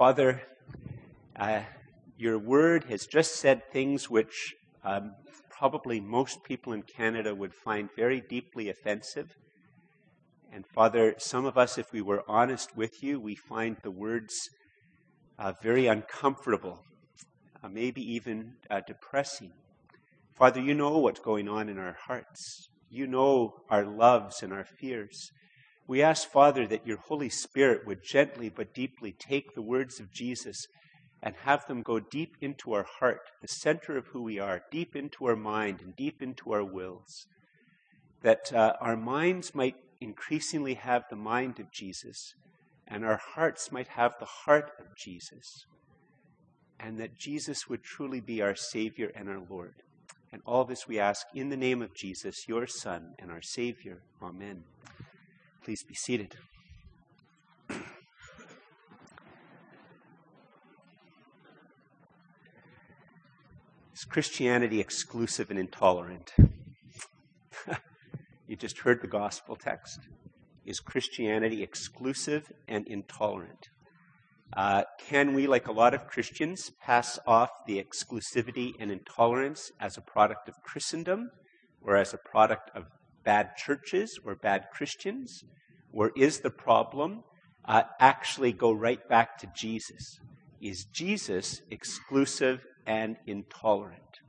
Father, uh, your word has just said things which um, probably most people in Canada would find very deeply offensive. And Father, some of us, if we were honest with you, we find the words uh, very uncomfortable, uh, maybe even uh, depressing. Father, you know what's going on in our hearts. You know our loves and our fears. We ask, Father, that your Holy Spirit would gently but deeply take the words of Jesus and have them go deep into our heart, the center of who we are, deep into our mind and deep into our wills. That uh, our minds might increasingly have the mind of Jesus, and our hearts might have the heart of Jesus, and that Jesus would truly be our Savior and our Lord. And all this we ask in the name of Jesus, your Son and our Savior. Amen. Please be seated. Is Christianity exclusive and intolerant? you just heard the gospel text. Is Christianity exclusive and intolerant? Uh, can we, like a lot of Christians, pass off the exclusivity and intolerance as a product of Christendom or as a product of bad churches or bad Christians? Or is the problem uh, actually go right back to Jesus? Is Jesus exclusive and intolerant?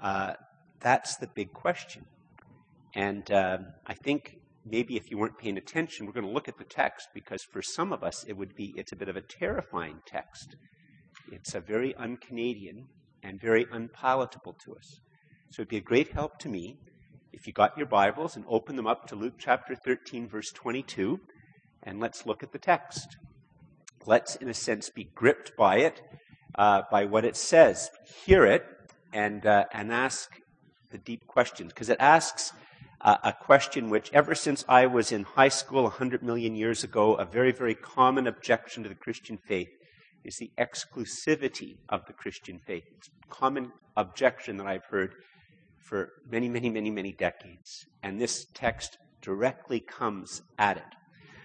Uh, that's the big question. And um, I think maybe if you weren't paying attention, we're going to look at the text because for some of us it would be it's a bit of a terrifying text. It's a very un-Canadian and very unpalatable to us. So it'd be a great help to me if you got your Bibles and open them up to Luke chapter 13, verse 22, and let's look at the text. Let's, in a sense, be gripped by it, uh, by what it says. Hear it and, uh, and ask the deep questions, because it asks uh, a question which, ever since I was in high school 100 million years ago, a very, very common objection to the Christian faith is the exclusivity of the Christian faith. It's a common objection that I've heard for many, many, many, many decades. And this text directly comes at it.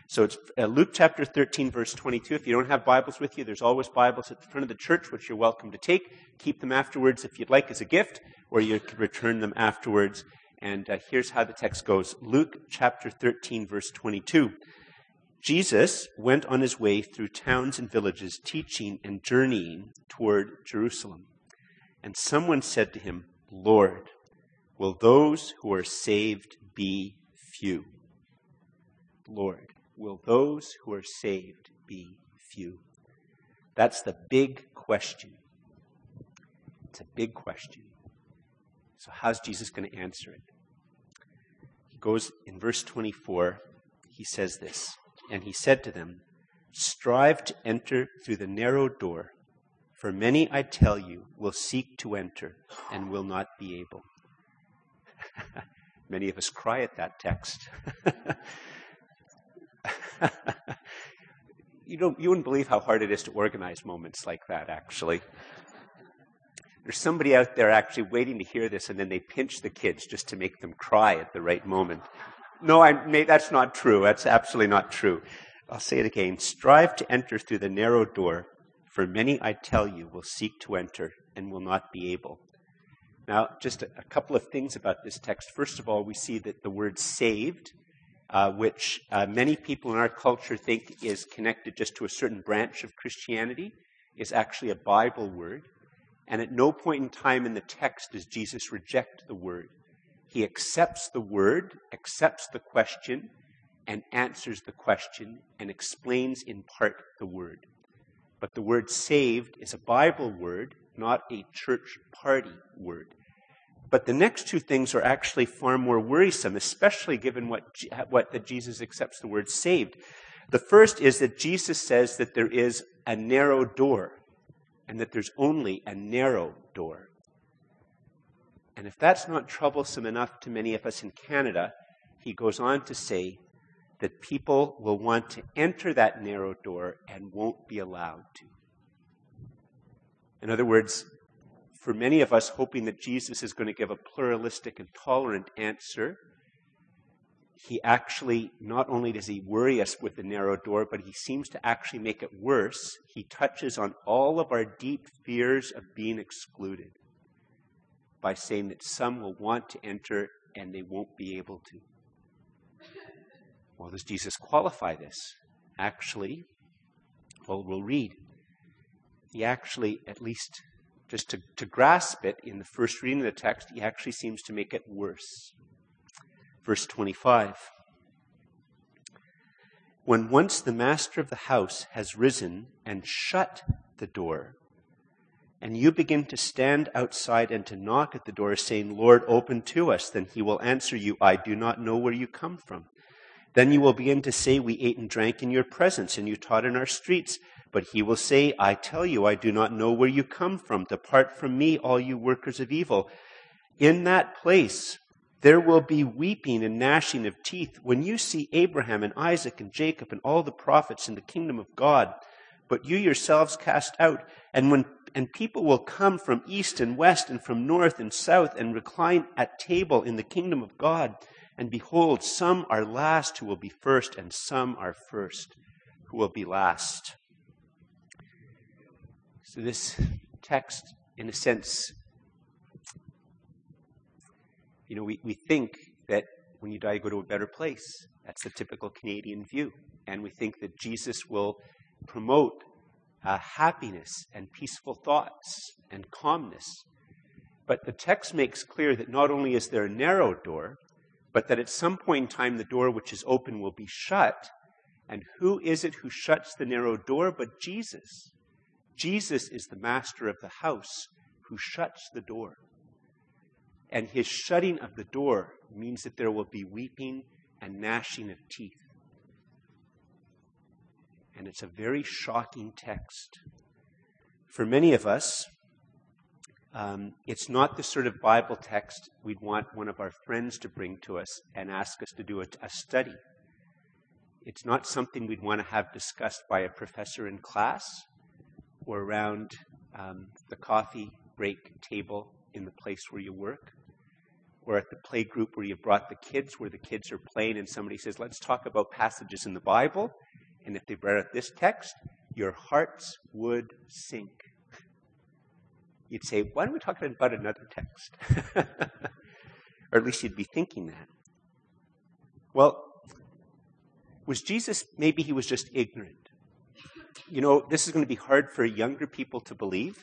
So it's uh, Luke chapter 13, verse 22. If you don't have Bibles with you, there's always Bibles at the front of the church, which you're welcome to take. Keep them afterwards if you'd like as a gift, or you can return them afterwards and uh, here's how the text goes Luke chapter 13, verse 22. Jesus went on his way through towns and villages, teaching and journeying toward Jerusalem. And someone said to him, Lord, will those who are saved be few? Lord, will those who are saved be few? That's the big question. It's a big question. So, how's Jesus going to answer it? He goes in verse 24, he says this, and he said to them, Strive to enter through the narrow door, for many, I tell you, will seek to enter and will not be able. many of us cry at that text. you, don't, you wouldn't believe how hard it is to organize moments like that, actually. There's somebody out there actually waiting to hear this, and then they pinch the kids just to make them cry at the right moment. No, I, that's not true. That's absolutely not true. I'll say it again. Strive to enter through the narrow door, for many, I tell you, will seek to enter and will not be able. Now, just a, a couple of things about this text. First of all, we see that the word saved, uh, which uh, many people in our culture think is connected just to a certain branch of Christianity, is actually a Bible word. And at no point in time in the text does Jesus reject the word. He accepts the word, accepts the question, and answers the question and explains in part the word. But the word saved is a Bible word, not a church party word. But the next two things are actually far more worrisome, especially given what, what that Jesus accepts the word saved. The first is that Jesus says that there is a narrow door and that there's only a narrow door. And if that's not troublesome enough to many of us in Canada, he goes on to say that people will want to enter that narrow door and won't be allowed to. In other words, for many of us hoping that Jesus is going to give a pluralistic and tolerant answer, he actually, not only does he worry us with the narrow door, but he seems to actually make it worse. He touches on all of our deep fears of being excluded by saying that some will want to enter and they won't be able to. Well, does Jesus qualify this? Actually, well, we'll read. He actually, at least just to, to grasp it in the first reading of the text, he actually seems to make it worse. Verse 25. When once the master of the house has risen and shut the door, and you begin to stand outside and to knock at the door, saying, Lord, open to us, then he will answer you, I do not know where you come from. Then you will begin to say, We ate and drank in your presence, and you taught in our streets. But he will say, I tell you, I do not know where you come from. Depart from me, all you workers of evil. In that place, there will be weeping and gnashing of teeth when you see Abraham and Isaac and Jacob and all the prophets in the kingdom of God, but you yourselves cast out. And when and people will come from east and west and from north and south and recline at table in the kingdom of God. And behold, some are last who will be first, and some are first who will be last. This text, in a sense, you know, we, we think that when you die, you go to a better place. That's the typical Canadian view. And we think that Jesus will promote uh, happiness and peaceful thoughts and calmness. But the text makes clear that not only is there a narrow door, but that at some point in time the door which is open will be shut. And who is it who shuts the narrow door but Jesus? Jesus is the master of the house who shuts the door. And his shutting of the door means that there will be weeping and gnashing of teeth. And it's a very shocking text. For many of us, um, it's not the sort of Bible text we'd want one of our friends to bring to us and ask us to do a, a study. It's not something we'd want to have discussed by a professor in class or around um, the coffee break table in the place where you work or at the play group where you brought the kids, where the kids are playing, and somebody says, Let's talk about passages in the Bible. And if they brought out this text, your hearts would sink. You'd say, Why don't we talk about another text? or at least you'd be thinking that. Well, was Jesus, maybe he was just ignorant. You know, this is going to be hard for younger people to believe.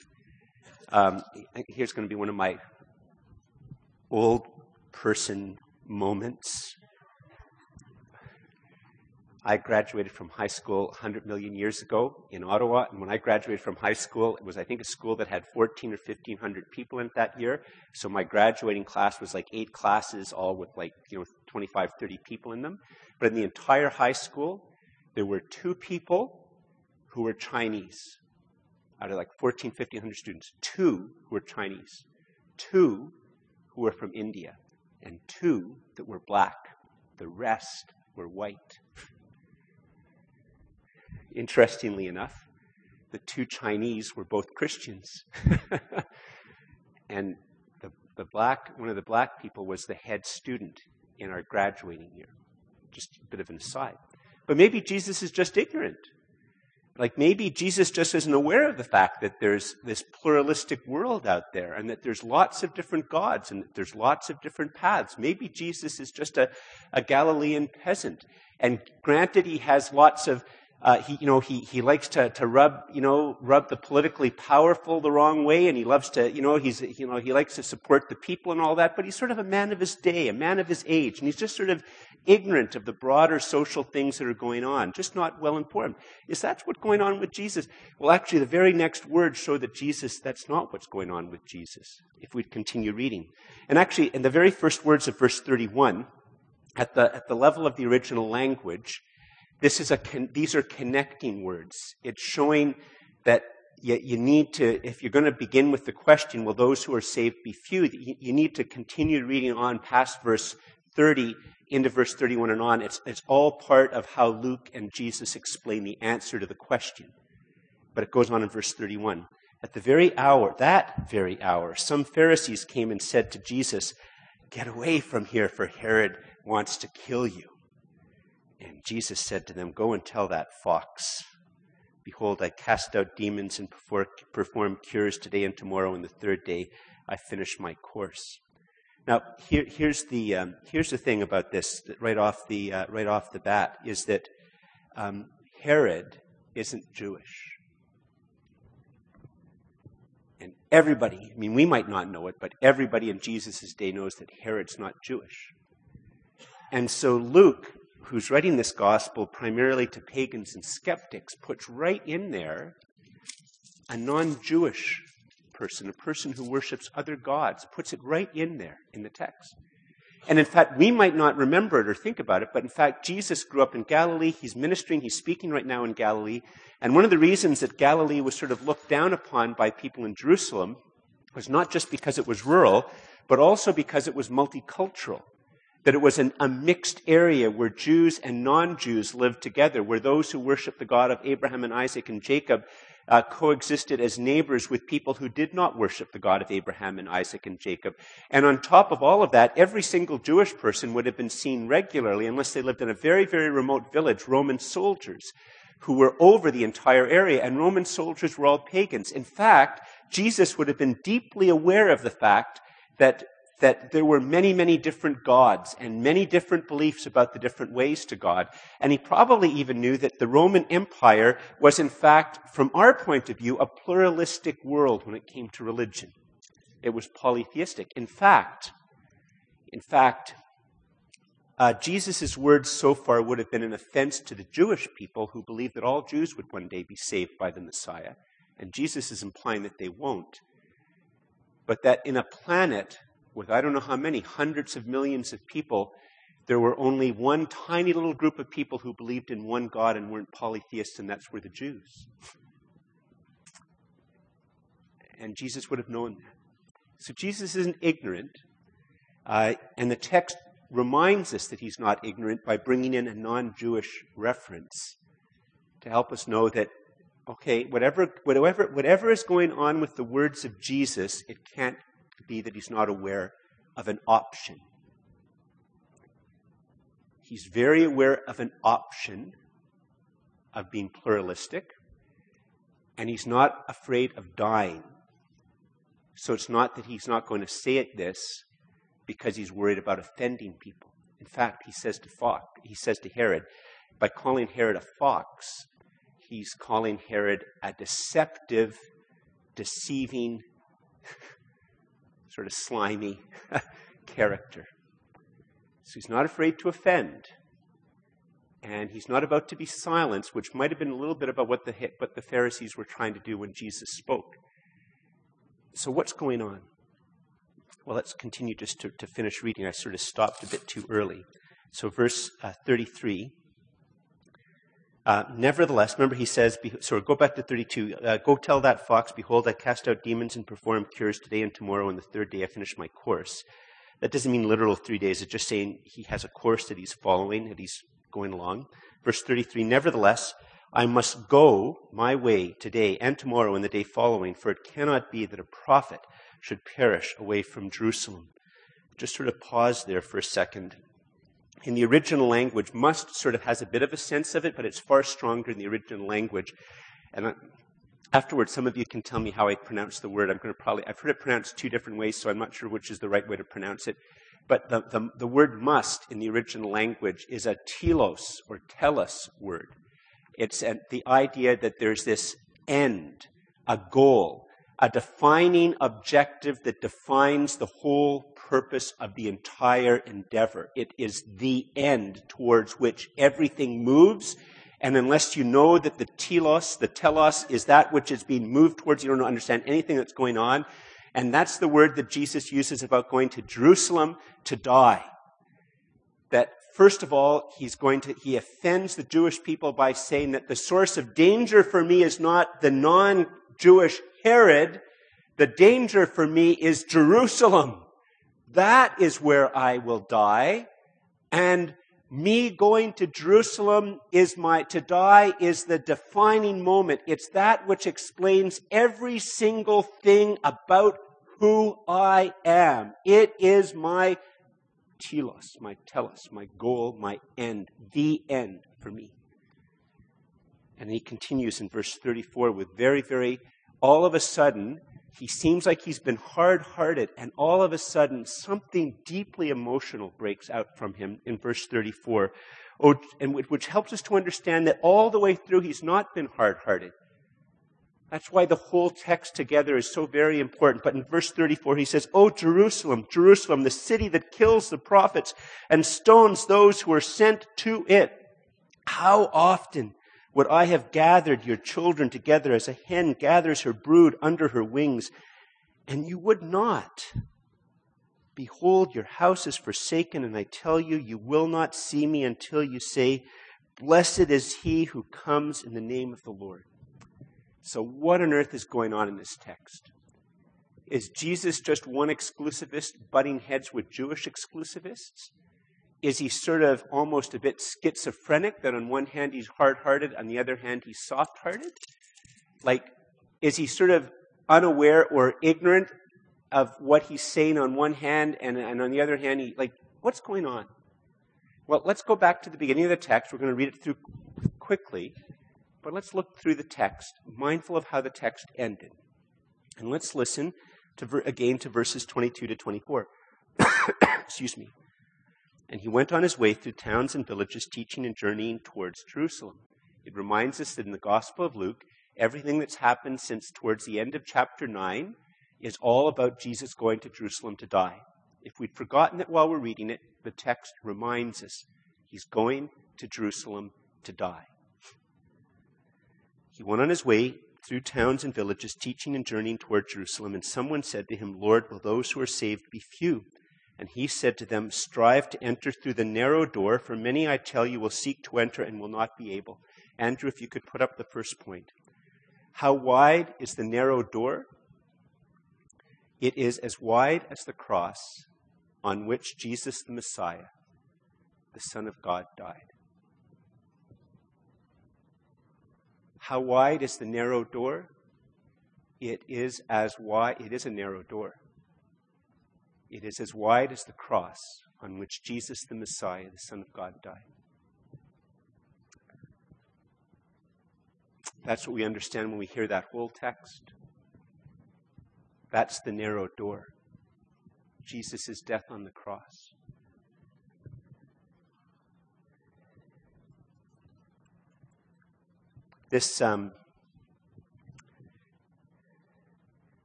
Um, here's going to be one of my old person moments. I graduated from high school 100 million years ago in Ottawa, and when I graduated from high school, it was, I think, a school that had 14 or 1,500 people in it that year. So my graduating class was like eight classes, all with like, you know, 25, 30 people in them. But in the entire high school, there were two people who were Chinese. Out of like 14, 1,500 students, two who were Chinese, two who were from India, and two that were black. The rest were white. Interestingly enough, the two Chinese were both Christians. and the, the black, one of the black people was the head student in our graduating year. Just a bit of an aside. But maybe Jesus is just ignorant. Like maybe Jesus just isn't aware of the fact that there's this pluralistic world out there and that there's lots of different gods and that there's lots of different paths. Maybe Jesus is just a, a Galilean peasant. And granted, he has lots of uh, he, you know, he, he likes to, to rub, you know, rub the politically powerful the wrong way, and he loves to, you know, he's, you know, he likes to support the people and all that, but he's sort of a man of his day, a man of his age, and he's just sort of ignorant of the broader social things that are going on, just not well informed. Is that what's going on with Jesus? Well, actually, the very next words show that Jesus, that's not what's going on with Jesus, if we continue reading. And actually, in the very first words of verse 31, at the, at the level of the original language, this is a con- these are connecting words. It's showing that you, you need to, if you're going to begin with the question, will those who are saved be few? You, you need to continue reading on past verse 30 into verse 31 and on. It's, it's all part of how Luke and Jesus explain the answer to the question. But it goes on in verse 31. At the very hour, that very hour, some Pharisees came and said to Jesus, Get away from here, for Herod wants to kill you. And Jesus said to them, Go and tell that fox, Behold, I cast out demons and perform cures today and tomorrow, and the third day I finish my course. Now, here, here's, the, um, here's the thing about this right off the, uh, right off the bat is that um, Herod isn't Jewish. And everybody, I mean, we might not know it, but everybody in Jesus' day knows that Herod's not Jewish. And so Luke, who's writing this gospel primarily to pagans and skeptics, puts right in there a non Jewish person, a person who worships other gods, puts it right in there in the text. And in fact, we might not remember it or think about it, but in fact, Jesus grew up in Galilee. He's ministering, he's speaking right now in Galilee. And one of the reasons that Galilee was sort of looked down upon by people in Jerusalem was not just because it was rural, but also because it was multicultural. That it was an, a mixed area where Jews and non Jews lived together, where those who worshiped the God of Abraham and Isaac and Jacob uh, coexisted as neighbors with people who did not worship the God of Abraham and Isaac and Jacob. And on top of all of that, every single Jewish person would have been seen regularly, unless they lived in a very, very remote village, Roman soldiers who were over the entire area, and Roman soldiers were all pagans. In fact, Jesus would have been deeply aware of the fact that that there were many, many different gods and many different beliefs about the different ways to God. And he probably even knew that the Roman Empire was, in fact, from our point of view, a pluralistic world when it came to religion. It was polytheistic. In fact, in fact, uh, Jesus' words so far would have been an offense to the Jewish people who believed that all Jews would one day be saved by the Messiah. And Jesus is implying that they won't. But that in a planet with I don't know how many, hundreds of millions of people, there were only one tiny little group of people who believed in one God and weren't polytheists, and that's were the Jews. And Jesus would have known that. So Jesus isn't ignorant, uh, and the text reminds us that he's not ignorant by bringing in a non Jewish reference to help us know that, okay, whatever, whatever, whatever is going on with the words of Jesus, it can't be that he's not aware of an option. He's very aware of an option of being pluralistic, and he's not afraid of dying. So it's not that he's not going to say it this because he's worried about offending people. In fact, he says to Fox, he says to Herod, by calling Herod a fox, he's calling Herod a deceptive, deceiving sort of slimy character. So he's not afraid to offend. And he's not about to be silenced, which might have been a little bit about what the, what the Pharisees were trying to do when Jesus spoke. So, what's going on? Well, let's continue just to, to finish reading. I sort of stopped a bit too early. So, verse uh, 33 uh, nevertheless, remember he says, so go back to 32. Uh, go tell that fox, behold, I cast out demons and perform cures today and tomorrow, and the third day I finish my course. That doesn't mean literal three days. It's just saying he has a course that he's following, that he's going along. Verse 33, nevertheless, I must go my way today and tomorrow and the day following, for it cannot be that a prophet should perish away from Jerusalem. Just sort of pause there for a second in the original language, must sort of has a bit of a sense of it, but it's far stronger in the original language. And afterwards, some of you can tell me how I pronounce the word. I'm going to probably, I've heard it pronounced two different ways, so I'm not sure which is the right way to pronounce it. But the, the, the word must in the original language is a telos or telos word. It's a, the idea that there's this end, a goal, a defining objective that defines the whole purpose of the entire endeavor. It is the end towards which everything moves. And unless you know that the telos, the telos, is that which is being moved towards, you don't understand anything that's going on. And that's the word that Jesus uses about going to Jerusalem to die. That first of all, he's going to, he offends the Jewish people by saying that the source of danger for me is not the non-Jewish Herod. The danger for me is Jerusalem. That is where I will die. And me going to Jerusalem is my, to die is the defining moment. It's that which explains every single thing about who I am. It is my telos, my telos, my goal, my end, the end for me. And he continues in verse 34 with very, very, all of a sudden, he seems like he's been hard hearted, and all of a sudden, something deeply emotional breaks out from him in verse 34, oh, and which helps us to understand that all the way through, he's not been hard hearted. That's why the whole text together is so very important. But in verse 34, he says, Oh, Jerusalem, Jerusalem, the city that kills the prophets and stones those who are sent to it. How often would I have gathered your children together as a hen gathers her brood under her wings, and you would not? Behold, your house is forsaken, and I tell you, you will not see me until you say, Blessed is he who comes in the name of the Lord. So, what on earth is going on in this text? Is Jesus just one exclusivist butting heads with Jewish exclusivists? Is he sort of almost a bit schizophrenic that on one hand he's hard hearted, on the other hand he's soft hearted? Like, is he sort of unaware or ignorant of what he's saying on one hand, and, and on the other hand, he, like, what's going on? Well, let's go back to the beginning of the text. We're going to read it through quickly. But let's look through the text, mindful of how the text ended. And let's listen to, again to verses 22 to 24. Excuse me. And he went on his way through towns and villages, teaching and journeying towards Jerusalem. It reminds us that in the Gospel of Luke, everything that's happened since towards the end of chapter 9 is all about Jesus going to Jerusalem to die. If we'd forgotten it while we're reading it, the text reminds us he's going to Jerusalem to die. He went on his way through towns and villages, teaching and journeying toward Jerusalem. And someone said to him, Lord, will those who are saved be few? And he said to them, Strive to enter through the narrow door, for many, I tell you, will seek to enter and will not be able. Andrew, if you could put up the first point. How wide is the narrow door? It is as wide as the cross on which Jesus the Messiah, the Son of God, died. How wide is the narrow door? It is as wide, it is a narrow door. It is as wide as the cross on which Jesus the Messiah, the Son of God, died. That's what we understand when we hear that whole text. That's the narrow door. Jesus' death on the cross. This, um,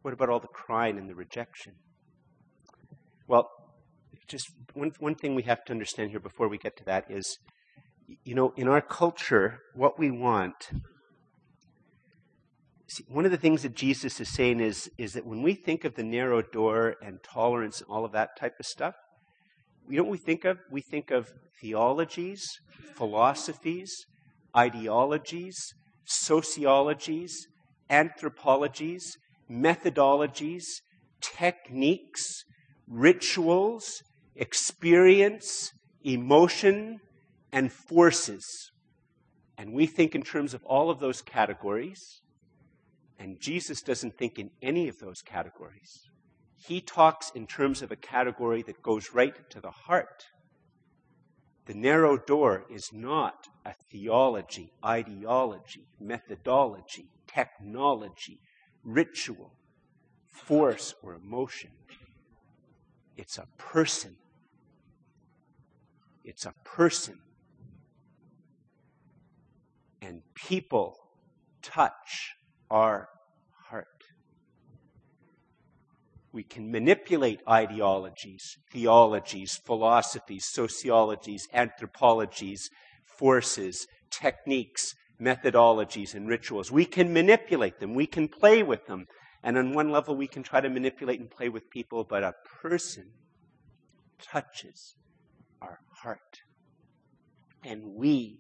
what about all the crying and the rejection? Well, just one, one thing we have to understand here before we get to that is, you know, in our culture, what we want. See, one of the things that Jesus is saying is, is that when we think of the narrow door and tolerance and all of that type of stuff, you know what we think of? We think of theologies, philosophies, ideologies, sociologies, anthropologies, methodologies, techniques, rituals, experience, emotion, and forces. And we think in terms of all of those categories, and Jesus doesn't think in any of those categories. He talks in terms of a category that goes right to the heart. The narrow door is not a theology, ideology, methodology, technology, ritual, force, or emotion. It's a person. It's a person. And people touch our heart. We can manipulate ideologies, theologies, philosophies, sociologies, anthropologies, forces, techniques, methodologies, and rituals. We can manipulate them. We can play with them. And on one level, we can try to manipulate and play with people, but a person touches our heart. And we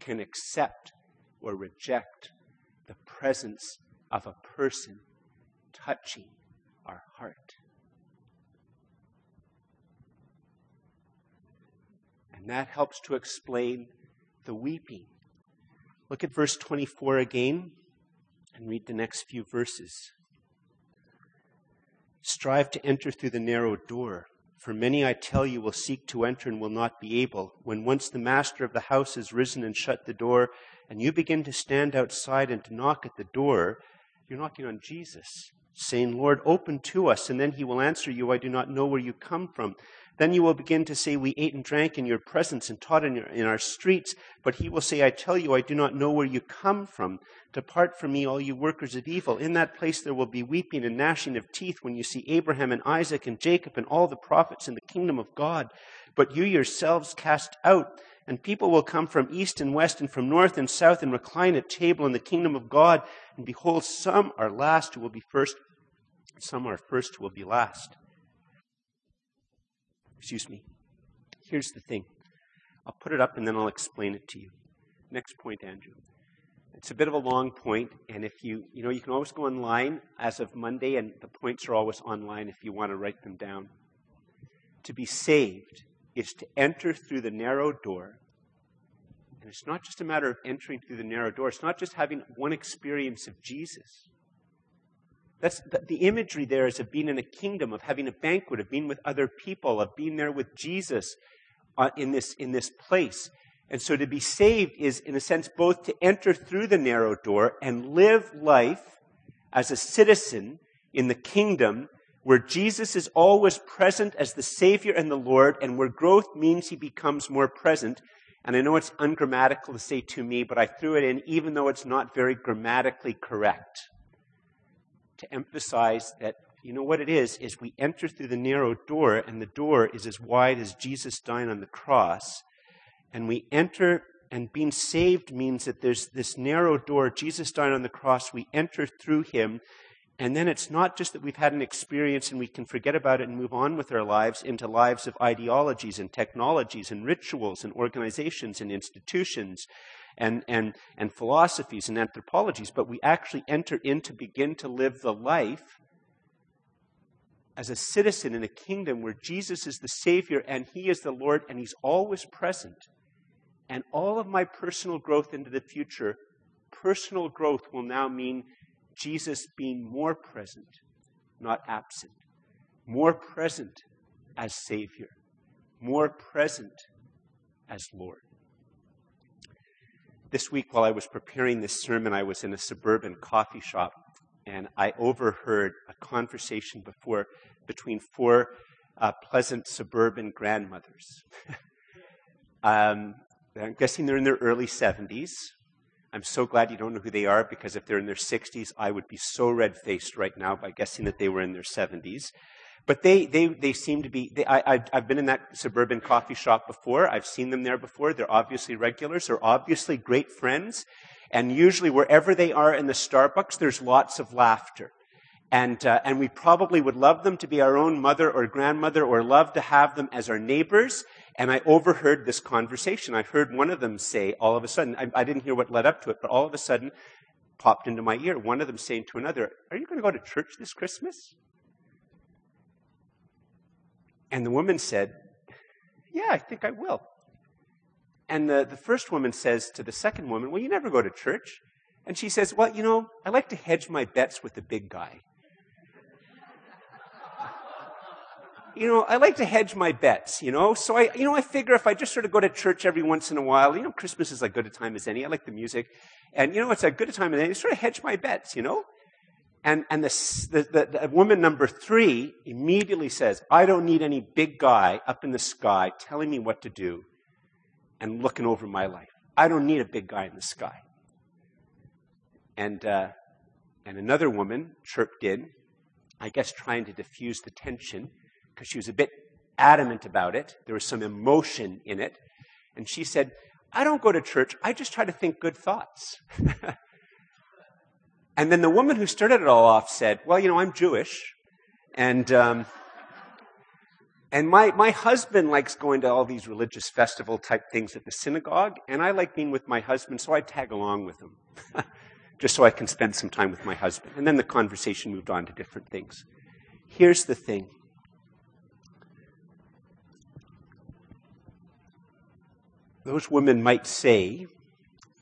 can accept or reject the presence of a person touching our heart. And that helps to explain the weeping. Look at verse 24 again and read the next few verses. Strive to enter through the narrow door, For many, I tell you, will seek to enter and will not be able. When once the master of the house has risen and shut the door, and you begin to stand outside and to knock at the door, you're knocking on Jesus, saying, Lord, open to us. And then he will answer you, I do not know where you come from. Then you will begin to say, We ate and drank in your presence and taught in, your, in, our streets. But he will say, I tell you, I do not know where you come from. Depart from me, all you workers of evil. In that place there will be weeping and gnashing of teeth when you see Abraham and Isaac and Jacob and all the prophets in the kingdom of God. But you yourselves cast out. And people will come from east and west and from north and south and recline at table in the kingdom of God. And behold, some are last who will be first, some are first who will be last. Excuse me. Here's the thing. I'll put it up and then I'll explain it to you. Next point, Andrew. It's a bit of a long point, and if you, you know, you can always go online as of Monday, and the points are always online if you want to write them down. To be saved is to enter through the narrow door. And it's not just a matter of entering through the narrow door, it's not just having one experience of Jesus. That's the, the, imagery there is of being in a kingdom, of having a banquet, of being with other people, of being there with Jesus uh, in, this, in this place. And so to be saved is, in a sense, both to enter through the narrow door and live life as a citizen in the kingdom where Jesus is always present as the Savior and the Lord, and where growth means he becomes more present. And I know it's ungrammatical to say to me, but I threw it in even though it's not very grammatically correct to emphasize that, you know what it is, is we enter through the narrow door, and the door is as wide as Jesus dying on the cross. And we enter, and being saved means that there's this narrow door, Jesus dying on the cross, we enter through him. And then it's not just that we've had an experience and we can forget about it and move on with our lives into lives of ideologies and technologies and rituals and organizations and institutions and, and, and philosophies and anthropologies, but we actually enter in to begin to live the life as a citizen in a kingdom where Jesus is the Savior and He is the Lord and He's always present. And all of my personal growth into the future, personal growth will now mean Jesus being more present, not absent. More present as Savior, more present as Lord. This week, while I was preparing this sermon, I was in a suburban coffee shop and I overheard a conversation before between four uh, pleasant suburban grandmothers. um, I'm guessing they're in their early 70s. I'm so glad you don't know who they are because if they're in their 60s, I would be so red faced right now by guessing that they were in their 70s. But they, they, they seem to be, they, I, I've been in that suburban coffee shop before. I've seen them there before. They're obviously regulars. They're obviously great friends. And usually, wherever they are in the Starbucks, there's lots of laughter. And, uh, and we probably would love them to be our own mother or grandmother or love to have them as our neighbors. And I overheard this conversation. I heard one of them say, all of a sudden, I, I didn't hear what led up to it, but all of a sudden, popped into my ear, one of them saying to another, Are you going to go to church this Christmas? And the woman said, Yeah, I think I will. And the, the first woman says to the second woman, Well, you never go to church. And she says, Well, you know, I like to hedge my bets with the big guy. you know, I like to hedge my bets, you know. So I, you know, I figure if I just sort of go to church every once in a while, you know, Christmas is as good a time as any. I like the music. And, you know, it's a good a time as any. Sort of hedge my bets, you know. And, and the, the, the, woman number three immediately says, I don't need any big guy up in the sky telling me what to do and looking over my life. I don't need a big guy in the sky. And, uh, and another woman chirped in, I guess trying to diffuse the tension, because she was a bit adamant about it. There was some emotion in it. And she said, I don't go to church, I just try to think good thoughts. And then the woman who started it all off said, Well, you know, I'm Jewish. And, um, and my, my husband likes going to all these religious festival type things at the synagogue. And I like being with my husband, so I tag along with him. just so I can spend some time with my husband. And then the conversation moved on to different things. Here's the thing those women might say,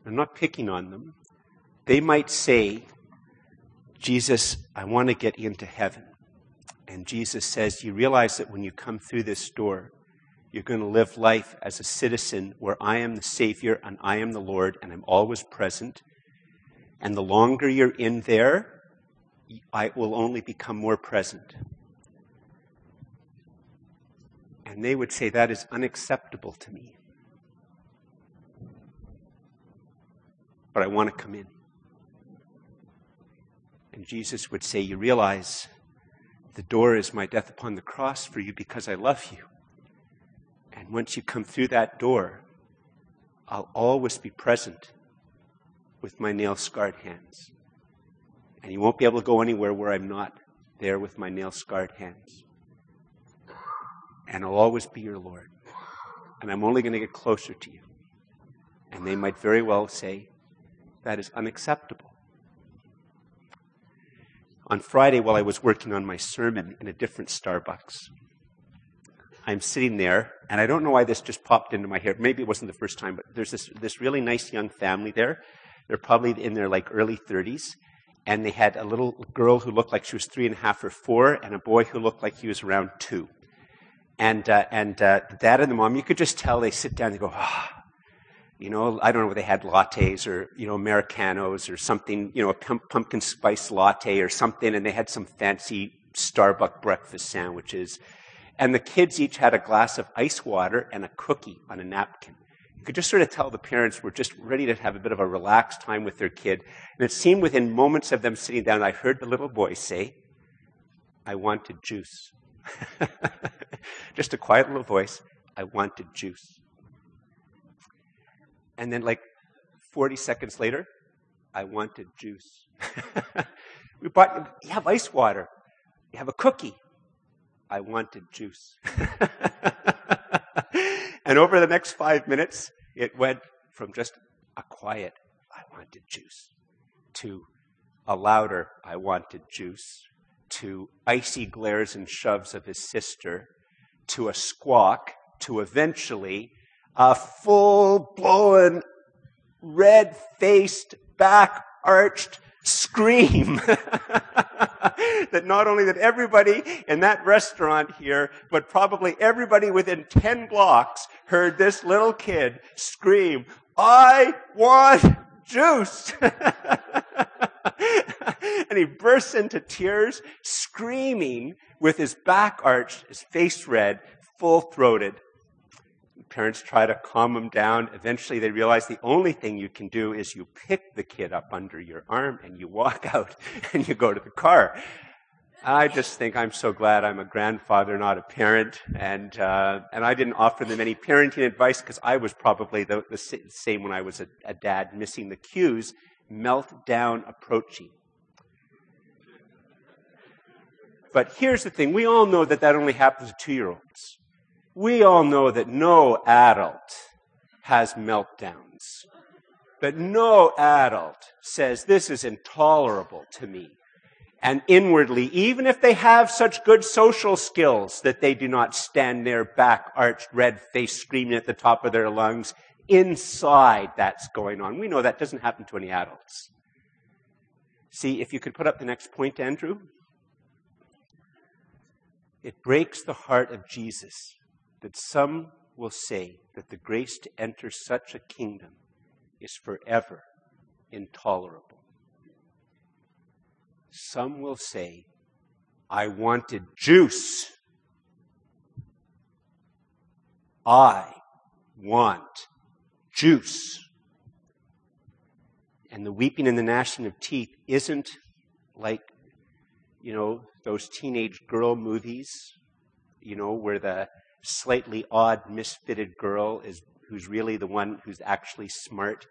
I'm not picking on them, they might say, Jesus, I want to get into heaven. And Jesus says, You realize that when you come through this door, you're going to live life as a citizen where I am the Savior and I am the Lord and I'm always present. And the longer you're in there, I will only become more present. And they would say, That is unacceptable to me. But I want to come in. And Jesus would say, You realize the door is my death upon the cross for you because I love you. And once you come through that door, I'll always be present with my nail scarred hands. And you won't be able to go anywhere where I'm not there with my nail scarred hands. And I'll always be your Lord. And I'm only going to get closer to you. And they might very well say, that is unacceptable. On Friday, while I was working on my sermon in a different Starbucks, I'm sitting there, and I don't know why this just popped into my head. Maybe it wasn't the first time, but there's this, this really nice young family there. They're probably in their like early 30s, and they had a little girl who looked like she was three and a half or four, and a boy who looked like he was around two. And uh, and uh, the dad and the mom, you could just tell they sit down and go, ah. You know, I don't know, if they had lattes or you know Americanos or something, you know, a pumpkin spice latte or something, and they had some fancy Starbucks breakfast sandwiches and the kids each had a glass of ice water and a cookie on a napkin. You could just sort of tell the parents were just ready to have a bit of a relaxed time with their kid. And it seemed within moments of them sitting down, I heard the little boy say, I wanted juice. just a quiet little voice, I wanted juice. And then, like 40 seconds later, I wanted juice. we bought, you have ice water, you have a cookie, I wanted juice. and over the next five minutes, it went from just a quiet, I wanted juice, to a louder, I wanted juice, to icy glares and shoves of his sister, to a squawk, to eventually a full blown, red faced, back arched scream that not only that everybody in that restaurant hear, but probably everybody within 10 blocks heard this little kid scream, I want juice. and he bursts into tears, screaming with his back arched, his face red, full throated. Parents try to calm him down. Eventually, they realize the only thing you can do is you pick the kid up under your arm and you walk out and you go to the car. I just think I'm so glad I'm a grandfather, not a parent, and uh, and I didn't offer them any parenting advice because I was probably the, the, same when I was a, a dad, missing the cues, meltdown approaching. But here's the thing: we all know that that only happens to two-year-olds. We all know that no adult has meltdowns. But no adult says, This is intolerable to me. And inwardly, even if they have such good social skills that they do not stand there back arched, red faced, screaming at the top of their lungs, inside that's going on. We know that doesn't happen to any adults. See, if you could put up the next point, Andrew. It breaks the heart of Jesus that some will say that the grace to enter such a kingdom is forever intolerable. Some will say, I wanted juice. I want juice. And the weeping and the gnashing of teeth isn't like, you know, those teenage girl movies, you know, where the slightly odd, misfitted girl is who's really the one who's actually smart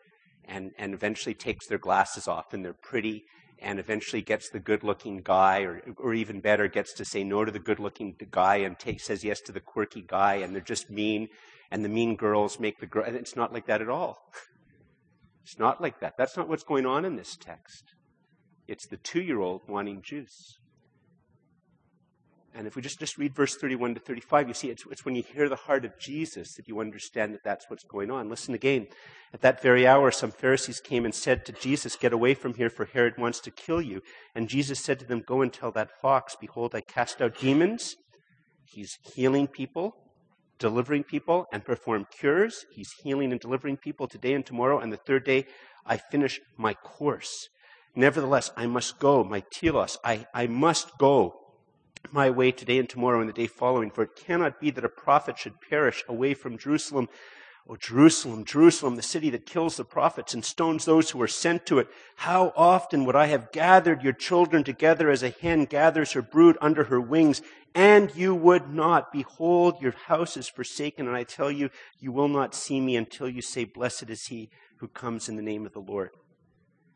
and, and eventually takes their glasses off and they're pretty and eventually gets the good looking guy or, or even better gets to say no to the good looking guy and take, says yes to the quirky guy and they're just mean and the mean girls make the girl and it's not like that at all. It's not like that. That's not what's going on in this text. It's the two year old wanting juice And if we just, just read verse 31 to 35, you see it's, it's when you hear the heart of Jesus that you understand that that's what's going on. Listen again. At that very hour, some Pharisees came and said to Jesus, Get away from here, for Herod wants to kill you. And Jesus said to them, Go and tell that fox, Behold, I cast out demons. He's healing people, delivering people, and perform cures. He's healing and delivering people today and tomorrow. And the third day, I finish my course. Nevertheless, I must go, my telos. I, I must go my way today and tomorrow and the day following, for it cannot be that a prophet should perish away from Jerusalem. Oh, Jerusalem, Jerusalem, the city that kills the prophets and stones those who are sent to it. How often would I have gathered your children together as a hen gathers her brood under her wings, and you would not. Behold, your house is forsaken, and I tell you, you will not see me until you say, Blessed is he who comes in the name of the Lord.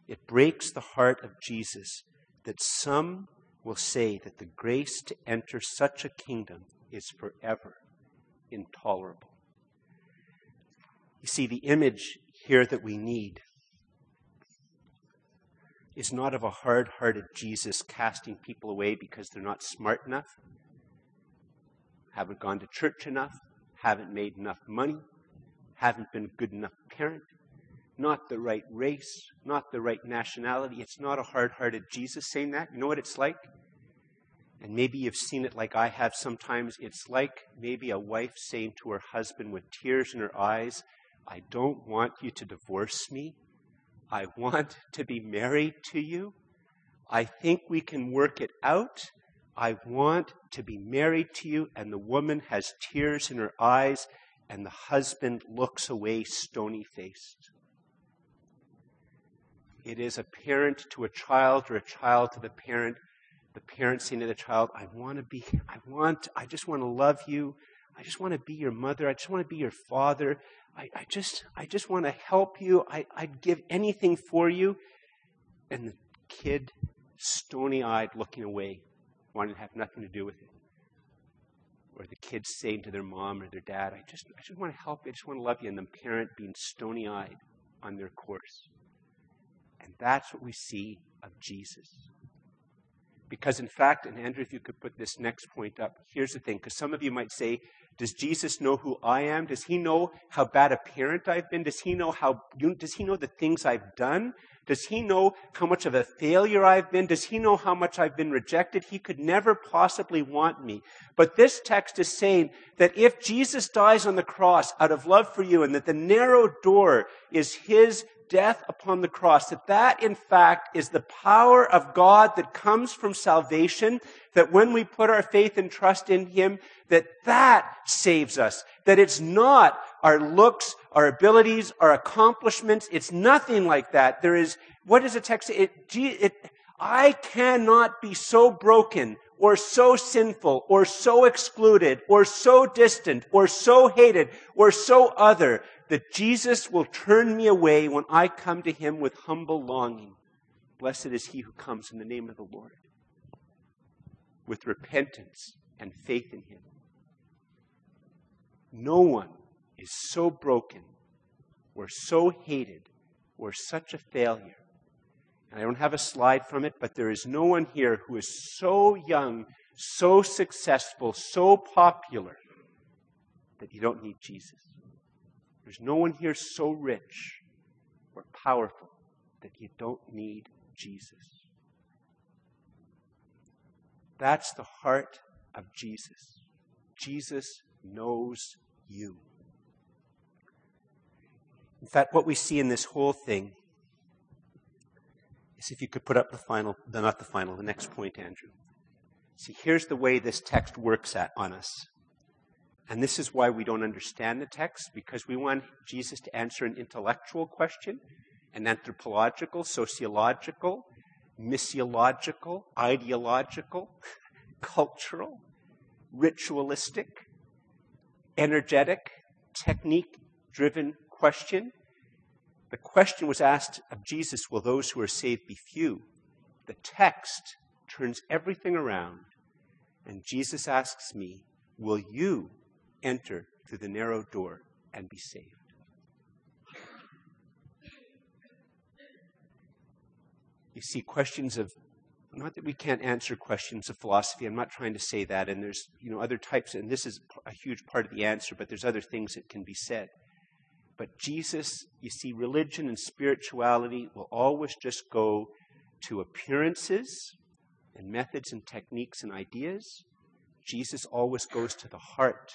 It breaks the heart of Jesus that some will say that the grace to enter such a kingdom is forever intolerable. You see, the image here that we need is not of a hard hearted Jesus casting people away because they're not smart enough, haven't gone to church enough, haven't made enough money, haven't been a good enough parent, not the right race, not the right nationality. It's not a hard hearted Jesus saying that. You know what it's like? And maybe you've seen it like I have sometimes. It's like maybe a wife saying to her husband with tears in her eyes, I don't want you to divorce me. I want to be married to you. I think we can work it out. I want to be married to you. And the woman has tears in her eyes, and the husband looks away stony faced. It is a parent to a child or a child to the parent. The parent saying to the child, I want to be, I want, I just want to love you. I just want to be your mother. I just want to be your father. I, I just, I just want to help you. I, I'd give anything for you. And the kid, stony eyed, looking away, wanting to have nothing to do with it. Or the kids saying to their mom or their dad, I just, I just want to help you. I just want to love you. And the parent being stony eyed on their course. And that's what we see of Jesus. Because, in fact, and Andrew, if you could put this next point up, here's the thing, because some of you might say, Does Jesus know who I am? Does he know how bad a parent I've been? Does he know how, does he know the things I've done? Does he know how much of a failure I've been? Does he know how much I've been rejected? He could never possibly want me. But this text is saying that if Jesus dies on the cross out of love for you and that the narrow door is his death upon the cross, that that in fact is the power of God that comes from salvation, that when we put our faith and trust in Him, that that saves us. That it's not our looks, our abilities, our accomplishments. It's nothing like that. There is, what does the text say? It, it, I cannot be so broken or so sinful or so excluded or so distant or so hated or so other that Jesus will turn me away when I come to him with humble longing. Blessed is he who comes in the name of the Lord with repentance and faith in him. No one is so broken or so hated or such a failure. And I don't have a slide from it, but there is no one here who is so young, so successful, so popular that you don't need Jesus. There's no one here so rich or powerful that you don't need Jesus. That's the heart of Jesus. Jesus knows you. In fact, what we see in this whole thing is if you could put up the final, not the final, the next point, Andrew. See, here's the way this text works at, on us. And this is why we don't understand the text, because we want Jesus to answer an intellectual question, an anthropological, sociological, missiological, ideological, cultural, ritualistic, energetic, technique driven question. The question was asked of Jesus Will those who are saved be few? The text turns everything around, and Jesus asks me, Will you enter through the narrow door and be saved. You see, questions of not that we can't answer questions of philosophy. I'm not trying to say that. And there's, you know, other types, and this is a huge part of the answer, but there's other things that can be said. But Jesus, you see, religion and spirituality will always just go to appearances and methods and techniques and ideas. Jesus always goes to the heart.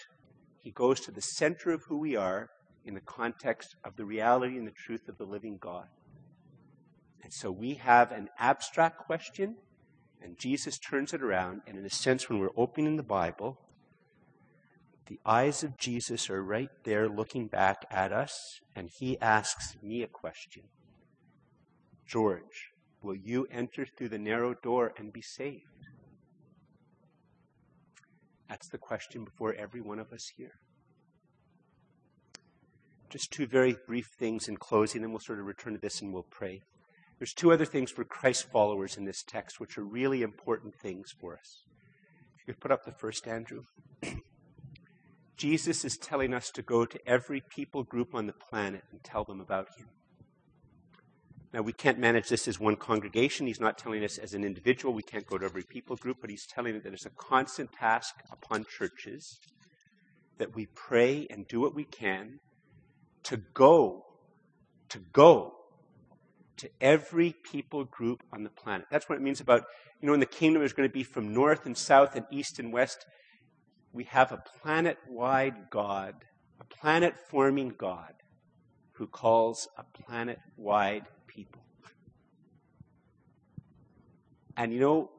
He goes to the center of who we are in the context of the reality and the truth of the living God. And so we have an abstract question, and Jesus turns it around. And in a sense, when we're opening the Bible, the eyes of Jesus are right there looking back at us, and he asks me a question George, will you enter through the narrow door and be saved? That's the question before every one of us here. Just two very brief things in closing, and we'll sort of return to this and we'll pray. There's two other things for Christ followers in this text, which are really important things for us. If you could put up the first, Andrew. Jesus is telling us to go to every people group on the planet and tell them about him. Now, we can't manage this as one congregation. He's not telling us as an individual. We can't go to every people group, but he's telling us that it's a constant task upon churches that we pray and do what we can to go, to go to every people group on the planet. That's what it means about, you know, in the kingdom is going to be from north and south and east and west. We have a planet wide God, a planet forming God who calls a planet wide people. And you know,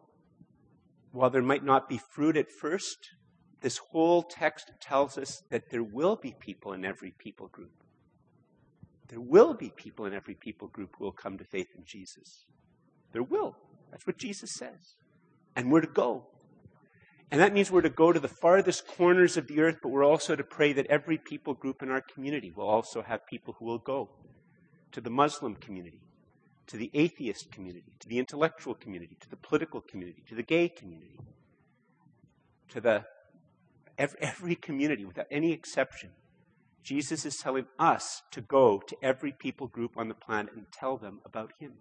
while there might not be fruit at first, this whole text tells us that there will be people in every people group. There will be people in every people group who will come to faith in Jesus. There will. That's what Jesus says. And we're to go. And that means we're to go to the farthest corners of the earth, but we're also to pray that every people group in our community will also have people who will go to the Muslim community, to the atheist community, to the intellectual community, to the political community, to the gay community, to the every, every community without any exception Jesus is telling us to go to every people group on the planet and tell them about Him.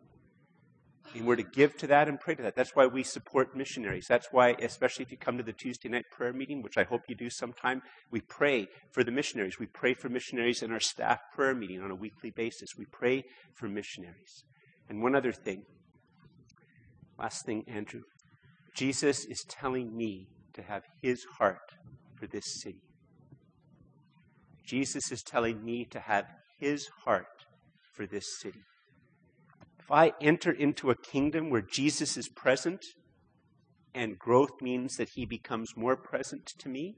And we're to give to that and pray to that. That's why we support missionaries. That's why, especially if you come to the Tuesday night prayer meeting, which I hope you do sometime, we pray for the missionaries. We pray for missionaries in our staff prayer meeting on a weekly basis. We pray for missionaries. And one other thing, last thing, Andrew. Jesus is telling me to have his heart for this city. Jesus is telling me to have his heart for this city. If I enter into a kingdom where Jesus is present, and growth means that he becomes more present to me,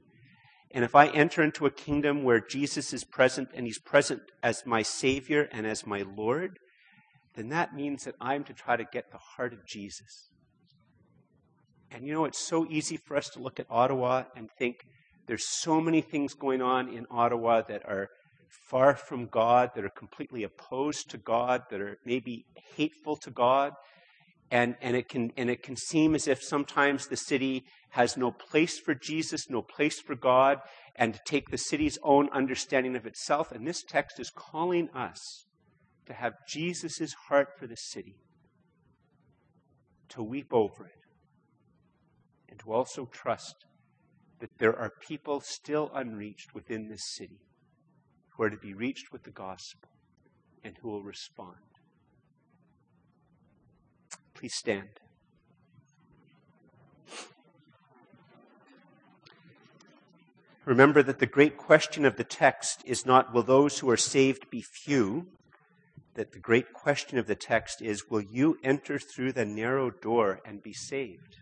and if I enter into a kingdom where Jesus is present and he's present as my Savior and as my Lord, then that means that I'm to try to get the heart of Jesus. And you know, it's so easy for us to look at Ottawa and think, there's so many things going on in Ottawa that are far from God, that are completely opposed to God, that are maybe hateful to God. And, and, it can, and it can seem as if sometimes the city has no place for Jesus, no place for God, and to take the city's own understanding of itself. And this text is calling us to have Jesus' heart for the city, to weep over it, and to also trust that there are people still unreached within this city who are to be reached with the gospel and who will respond. Please stand. Remember that the great question of the text is not, will those who are saved be few? That the great question of the text is, will you enter through the narrow door and be saved?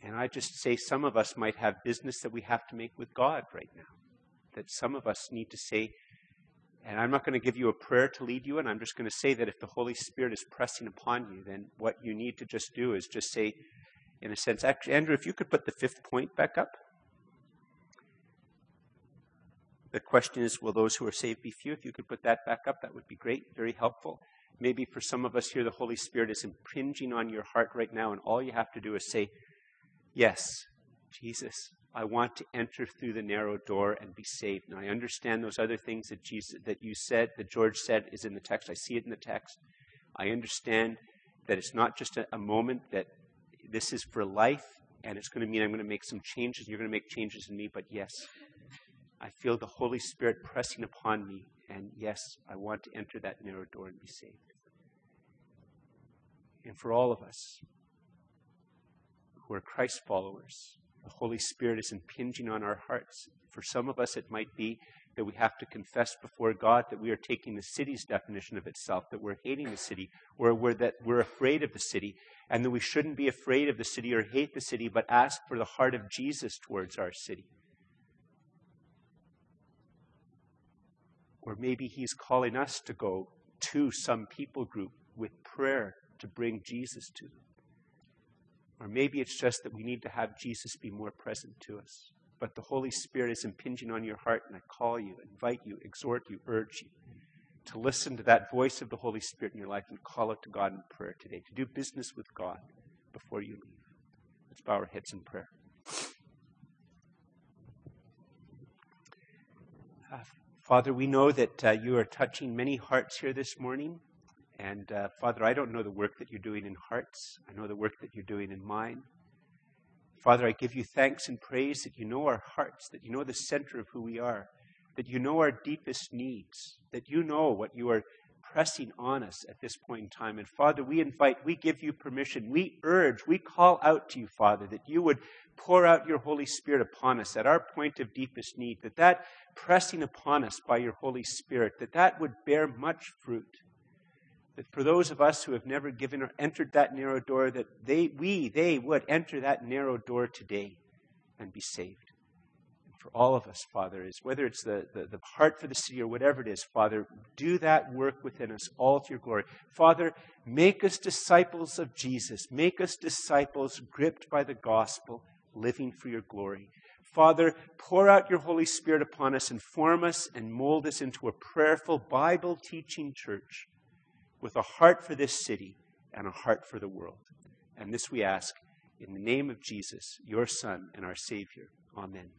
And I just say some of us might have business that we have to make with God right now. That some of us need to say, and I'm not going to give you a prayer to lead you, and I'm just going to say that if the Holy Spirit is pressing upon you, then what you need to just do is just say, in a sense, actually, Andrew, if you could put the fifth point back up. The question is, will those who are saved be few? If you could put that back up, that would be great, very helpful. Maybe for some of us here, the Holy Spirit is impinging on your heart right now, and all you have to do is say, Yes, Jesus, I want to enter through the narrow door and be saved. And I understand those other things that Jesus that you said, that George said is in the text. I see it in the text. I understand that it's not just a, a moment, that this is for life, and it's going to mean I'm going to make some changes, you're going to make changes in me, but yes, I feel the Holy Spirit pressing upon me, and yes, I want to enter that narrow door and be saved. And for all of us who are Christ followers, the Holy Spirit is impinging on our hearts. For some of us, it might be that we have to confess before God that we are taking the city's definition of itself, that we're hating the city, or we're, that we're afraid of the city, and that we shouldn't be afraid of the city or hate the city, but ask for the heart of Jesus towards our city. Or maybe He's calling us to go to some people group with prayer to bring Jesus to them. Or maybe it's just that we need to have Jesus be more present to us. But the Holy Spirit is impinging on your heart, and I call you, invite you, exhort you, urge you to listen to that voice of the Holy Spirit in your life and call it to God in prayer today, to do business with God before you leave. Let's bow our heads in prayer. Uh, Father, we know that uh, you are touching many hearts here this morning. And uh, Father, I don't know the work that you're doing in hearts. I know the work that you're doing in mind. Father, I give you thanks and praise that you know our hearts, that you know the center of who we are, that you know our deepest needs, that you know what you are pressing on us at this point in time. And Father, we invite, we give you permission, we urge, we call out to you, Father, that you would pour out your Holy Spirit upon us at our point of deepest need, that that pressing upon us by your Holy Spirit, that that would bear much fruit that for those of us who have never given or entered that narrow door, that they, we, they would enter that narrow door today and be saved. For all of us, Father, is whether it's the, the, the heart for the city or whatever it is, Father, do that work within us, all to your glory. Father, make us disciples of Jesus. Make us disciples gripped by the gospel, living for your glory. Father, pour out your Holy Spirit upon us and form us and mold us into a prayerful, Bible teaching church with a heart for this city and a heart for the world. And this we ask in the name of Jesus, your Son and our Savior. Amen.